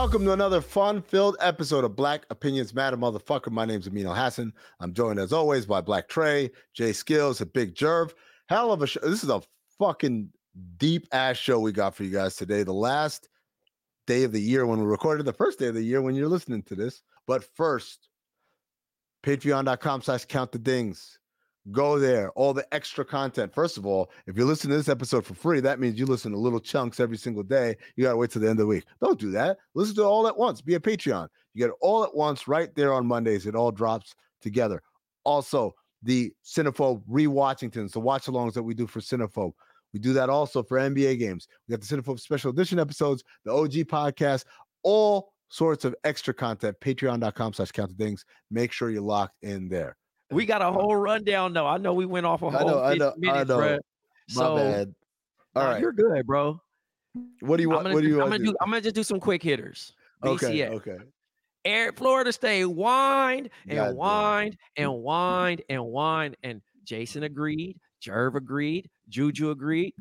Welcome to another fun-filled episode of Black Opinions Matter, motherfucker. My name's Amin Al Hassan. I'm joined as always by Black Trey, Jay Skills, and Big Jerv. Hell of a show. This is a fucking deep ass show we got for you guys today. The last day of the year when we recorded, the first day of the year when you're listening to this. But first, patreon.com slash count the dings. Go there, all the extra content. First of all, if you listen to this episode for free, that means you listen to little chunks every single day. You got to wait till the end of the week. Don't do that. Listen to it all at once. Be a Patreon. You get it all at once right there on Mondays. It all drops together. Also, the Cinephobe rewatchingtons, the watch alongs that we do for Cinephobe. We do that also for NBA games. We got the Cinephobe special edition episodes, the OG podcast, all sorts of extra content. Patreon.com slash count things. Make sure you're locked in there. We got a whole rundown though. I know we went off a whole know, I 50 know, I minutes, know. bruh. My So bad. All nah, right. you're good, bro. What do you I'm want? gonna, What do you I'm, want? gonna do, I'm gonna just do some quick hitters. Okay. BCS. Okay. Air Florida State whined and Goddamn. whined and whined and whined. And Jason agreed, Jerv agreed, Juju agreed.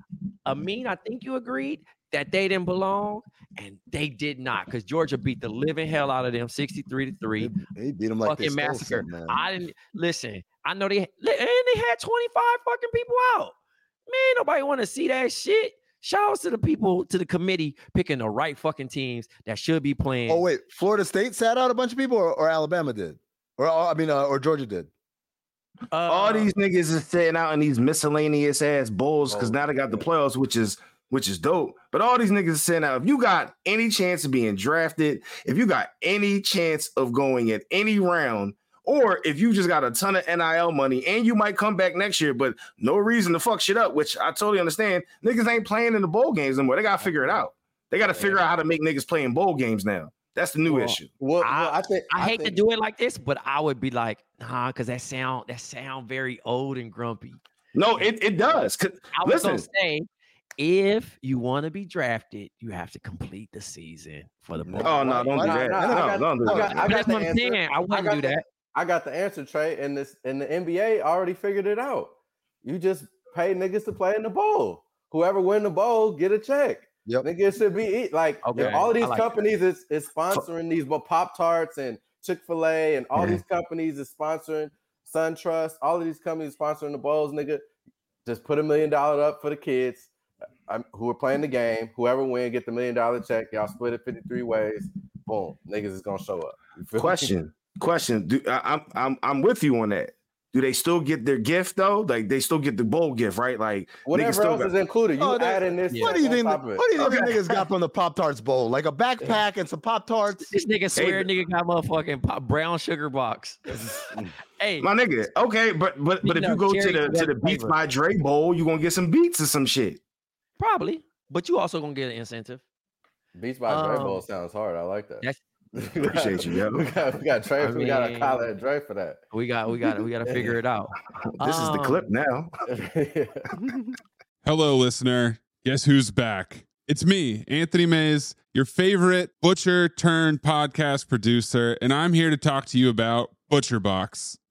Amin, I think you agreed that they didn't belong, and they did not, because Georgia beat the living hell out of them 63 to 3. He, he beat them like they fucking stole massacre. something, man. I didn't listen. I know they and they had 25 fucking people out. Man, nobody want to see that shit. Shout out to the people to the committee picking the right fucking teams that should be playing. Oh wait, Florida State sat out a bunch of people, or, or Alabama did, or or, I mean, uh, or Georgia did. Uh, All these niggas is sitting out in these miscellaneous ass bowls because Oh, now they got the yeah. playoffs, which is which is dope. But all these niggas is sitting out. If you got any chance of being drafted, if you got any chance of going at any round, or if you just got a ton of NIL money and you might come back next year, but no reason to fuck shit up, which I totally understand. Niggas ain't playing in the bowl games anymore. They gotta figure it out. They gotta figure out how to make niggas play in bowl games now. That's the new Well, issue. Well, I- well, I think I hate to do it like this, but I would be like, nah, because that sound that sound very old and grumpy. No, it, it does. 'Cause- I was gonna Listen. say, if you want to be drafted, you have to complete the season for the bowl. Oh no, don't do that. No, I No, got- don't do I that. got- I But that's the what I'm answer. saying. I I wouldn't got do the- that. I got the answer, Trey, and this and the NBA already figured it out. You just pay niggas to play in the bowl. Whoever win the bowl get a check. Yep. Niggas should be eat like if Okay, all of these like companies is, is sponsoring these but Pop Tarts and Chick Fil A and all Yeah. these mm-hmm. companies is sponsoring SunTrust. All of these companies sponsoring the bowls, nigga. Just put a million dollar up for the kids um, who are playing the game. Whoever win get the million dollar check. Y'all split it fifty three ways. Boom, niggas is gonna show up. You feel me? Question, question. Do, I, I'm I'm I'm with you on that. Do they still get their gift though? Like they still get the bowl gift, right? Like Whatever still else got- is included, you Oh, that- add in this. What do you think? top of it. What do you think the niggas got from the Pop Tarts bowl? Like a backpack and some Pop Tarts. This nigga swear nigga got motherfucking pop, brown sugar box. Hey, My nigga, okay, but but but if Speaking you of go to the to the Beats by Dre Bowl, you gonna get some beats or some shit. Probably, but you also gonna get an incentive. Beats by Dre Bowl Um, sounds hard. I like that. Appreciate you, yo. We got we got Dre. I we got a mean- collar at Dre for that. We got, we got, we got to figure it out. This is the Um, clip now. Hello, listener. Guess who's back? It's me, Anthony Mays, your favorite butcher turned podcast producer, and I'm here to talk to you about ButcherBox.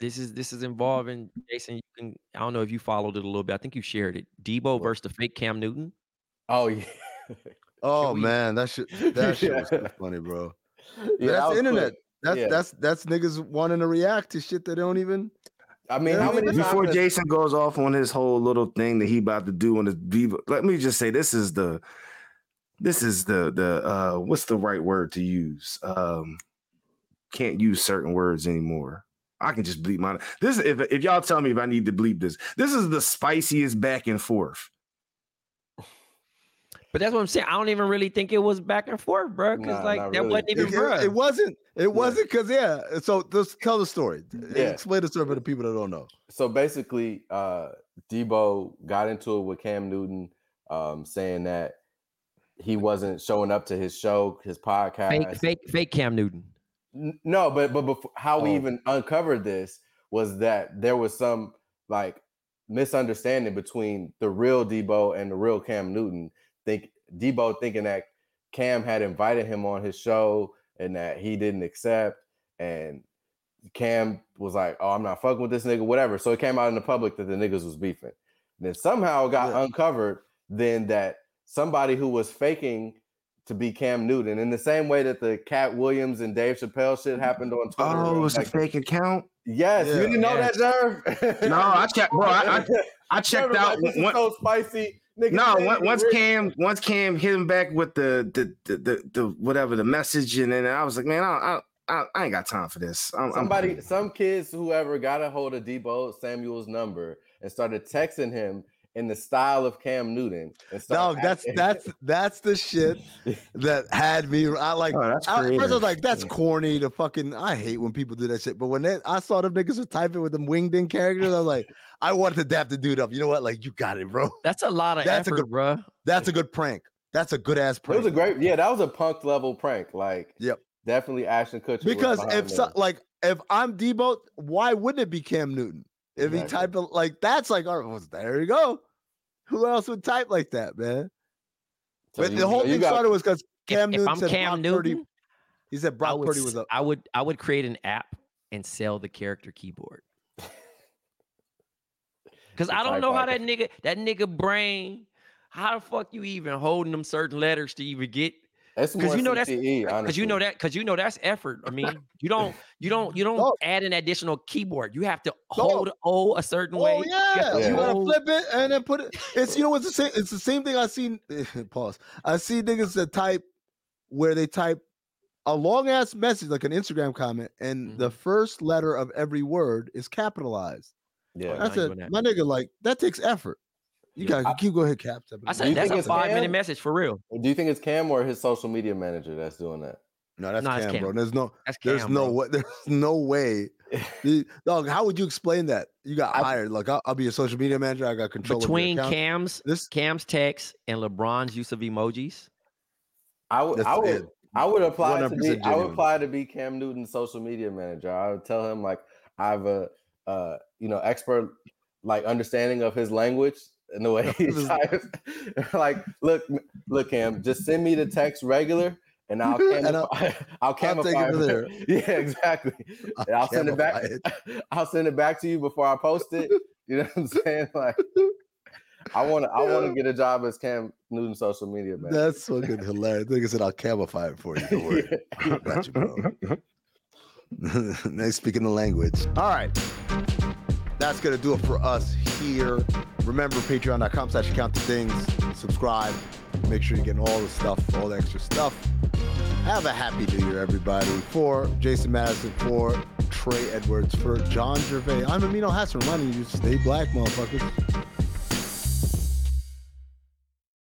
this is this is involving Jason. You can I don't know if you followed it a little bit. I think you shared it. Deebo versus the fake Cam Newton. oh yeah. Oh we- man, that shit that shit was so funny, bro. Yeah, that's was internet. quick. That's Yeah. that's that's niggas wanting to react to shit that they don't even. I mean, how many Before times? Jason goes off on his whole little thing that he about to do on his Viva, let me just say this is the this is the the uh what's the right word to use? Um can't use certain words anymore. I can just bleep mine. This if if y'all tell me if I need to bleep this, this is the spiciest back and forth. But that's what I'm saying. I don't even really think it was back and forth, bro. Because Nah, like that really. wasn't even It, bro. it, it wasn't. It wasn't because yeah. So just tell the story. Yeah. Explain the story for the people that don't know. so basically, uh, Deebo got into it with Cam Newton, um, saying that he wasn't showing up to his show, his podcast. fake, fake, fake Cam Newton. No, but but before, how we Oh. even uncovered this was that there was some like misunderstanding between the real Deebo and the real Cam Newton. Think Deebo thinking that Cam had invited him on his show and that he didn't accept, and Cam was like, "Oh, I'm not fucking with this nigga," whatever. So it came out in the public that the niggas was beefing. then somehow it got Yeah. uncovered then that somebody who was faking to be Cam Newton in the same way that the Katt Williams and Dave Chappelle shit happened on Twitter. Oh, it was a fake account. Yes, you didn't know that, Jerv? No, I checked, bro. I, I, I checked out. like, one- so spicy. Nigga, No, once rich. Cam once Cam hit him back with the the the the, the whatever the message, and then I was like, man, I I, I, ain't got time for this. I'm, I'm- Somebody, some kids, whoever got a hold of Deebo Samuel's number and started texting him in the style of Cam Newton. And No, that's acting- that's that's the shit that had me. I like. Oh, that's I, first I was like, that's corny. The fucking I hate when people do that shit. But when they, I saw them niggas were typing with them winged in characters, I was like, I wanted to dap the dude up. You know what? Like, you got it, bro. That's a lot of That's a effort, good- bro. That's a good prank. That's a good ass prank. It was a great, yeah, that was a punk level prank. Like, Yep. definitely Ashton Kutcher. because if so, like if I'm Deebo, why wouldn't it be Cam Newton? If he type typed it like that's like, all right, well, there you go. Who else would type like that, man? So but you- the whole thing got- started was because Cam if, if Newton I'm said Cam Brock Purdy. Newton, He said Brock would, Purdy was up. I would I would create an app and sell the character keyboard. Cause I don't know how that nigga that nigga brain. How the fuck you even holding them certain letters to even get? It's Because you know that's CTE, because you know that because you know that's effort. I mean, you don't you don't you don't Dog. add an additional keyboard. You have to Dog. hold O a certain oh, way. Oh You yeah, you gotta hold- flip it and then put it. It's you know what's the same. It's the same thing I seen. Pause. I see niggas that type where they type a long ass message, like an Instagram comment, and the mm-hmm. first letter of every word is capitalized. Oh, yeah. now I said, that. my nigga, like that takes effort. You Yeah. gotta keep go ahead, Cap. I Do you said that's think a it's five minute message for real. Do you think it's Cam or his social media manager that's doing that? No, that's No, it's Cam, Cam. bro. There's no, That's there's Cam, no bro. way, there's no way. Dog, how would you explain that? You got I- hired. Like, I'll, I'll be a social media manager. I got control Between of your account. Cam's This, Cam's text and LeBron's use of emojis. I would, I would, it. I would apply to be, I would apply to be Cam Newton's social media manager. I would tell him like I have a, uh, you know, expert like understanding of his language and the way he types. like, look, look, Cam, just send me the text regular. And I'll And I'll- camify. I'll, take it there. Yeah, exactly. And I'll send it back. Camify I'll send it back to you before I post it. You know what I'm saying? Like, I want to. I want to get a job as Cam Newton social media manager. That's fucking hilarious. Like I said I'll camify it for you. Don't worry. Got you, bro. nice speaking the language. All right. That's gonna do it for us here. Remember patreon.com slash count the dings. Subscribe. Make sure you're getting all the stuff, all the extra stuff. Have a happy new year, everybody. For Jason Madison, for Trey Edwards, for John Jervay. I'm Amin Al Hassan reminding you stay black, motherfuckers.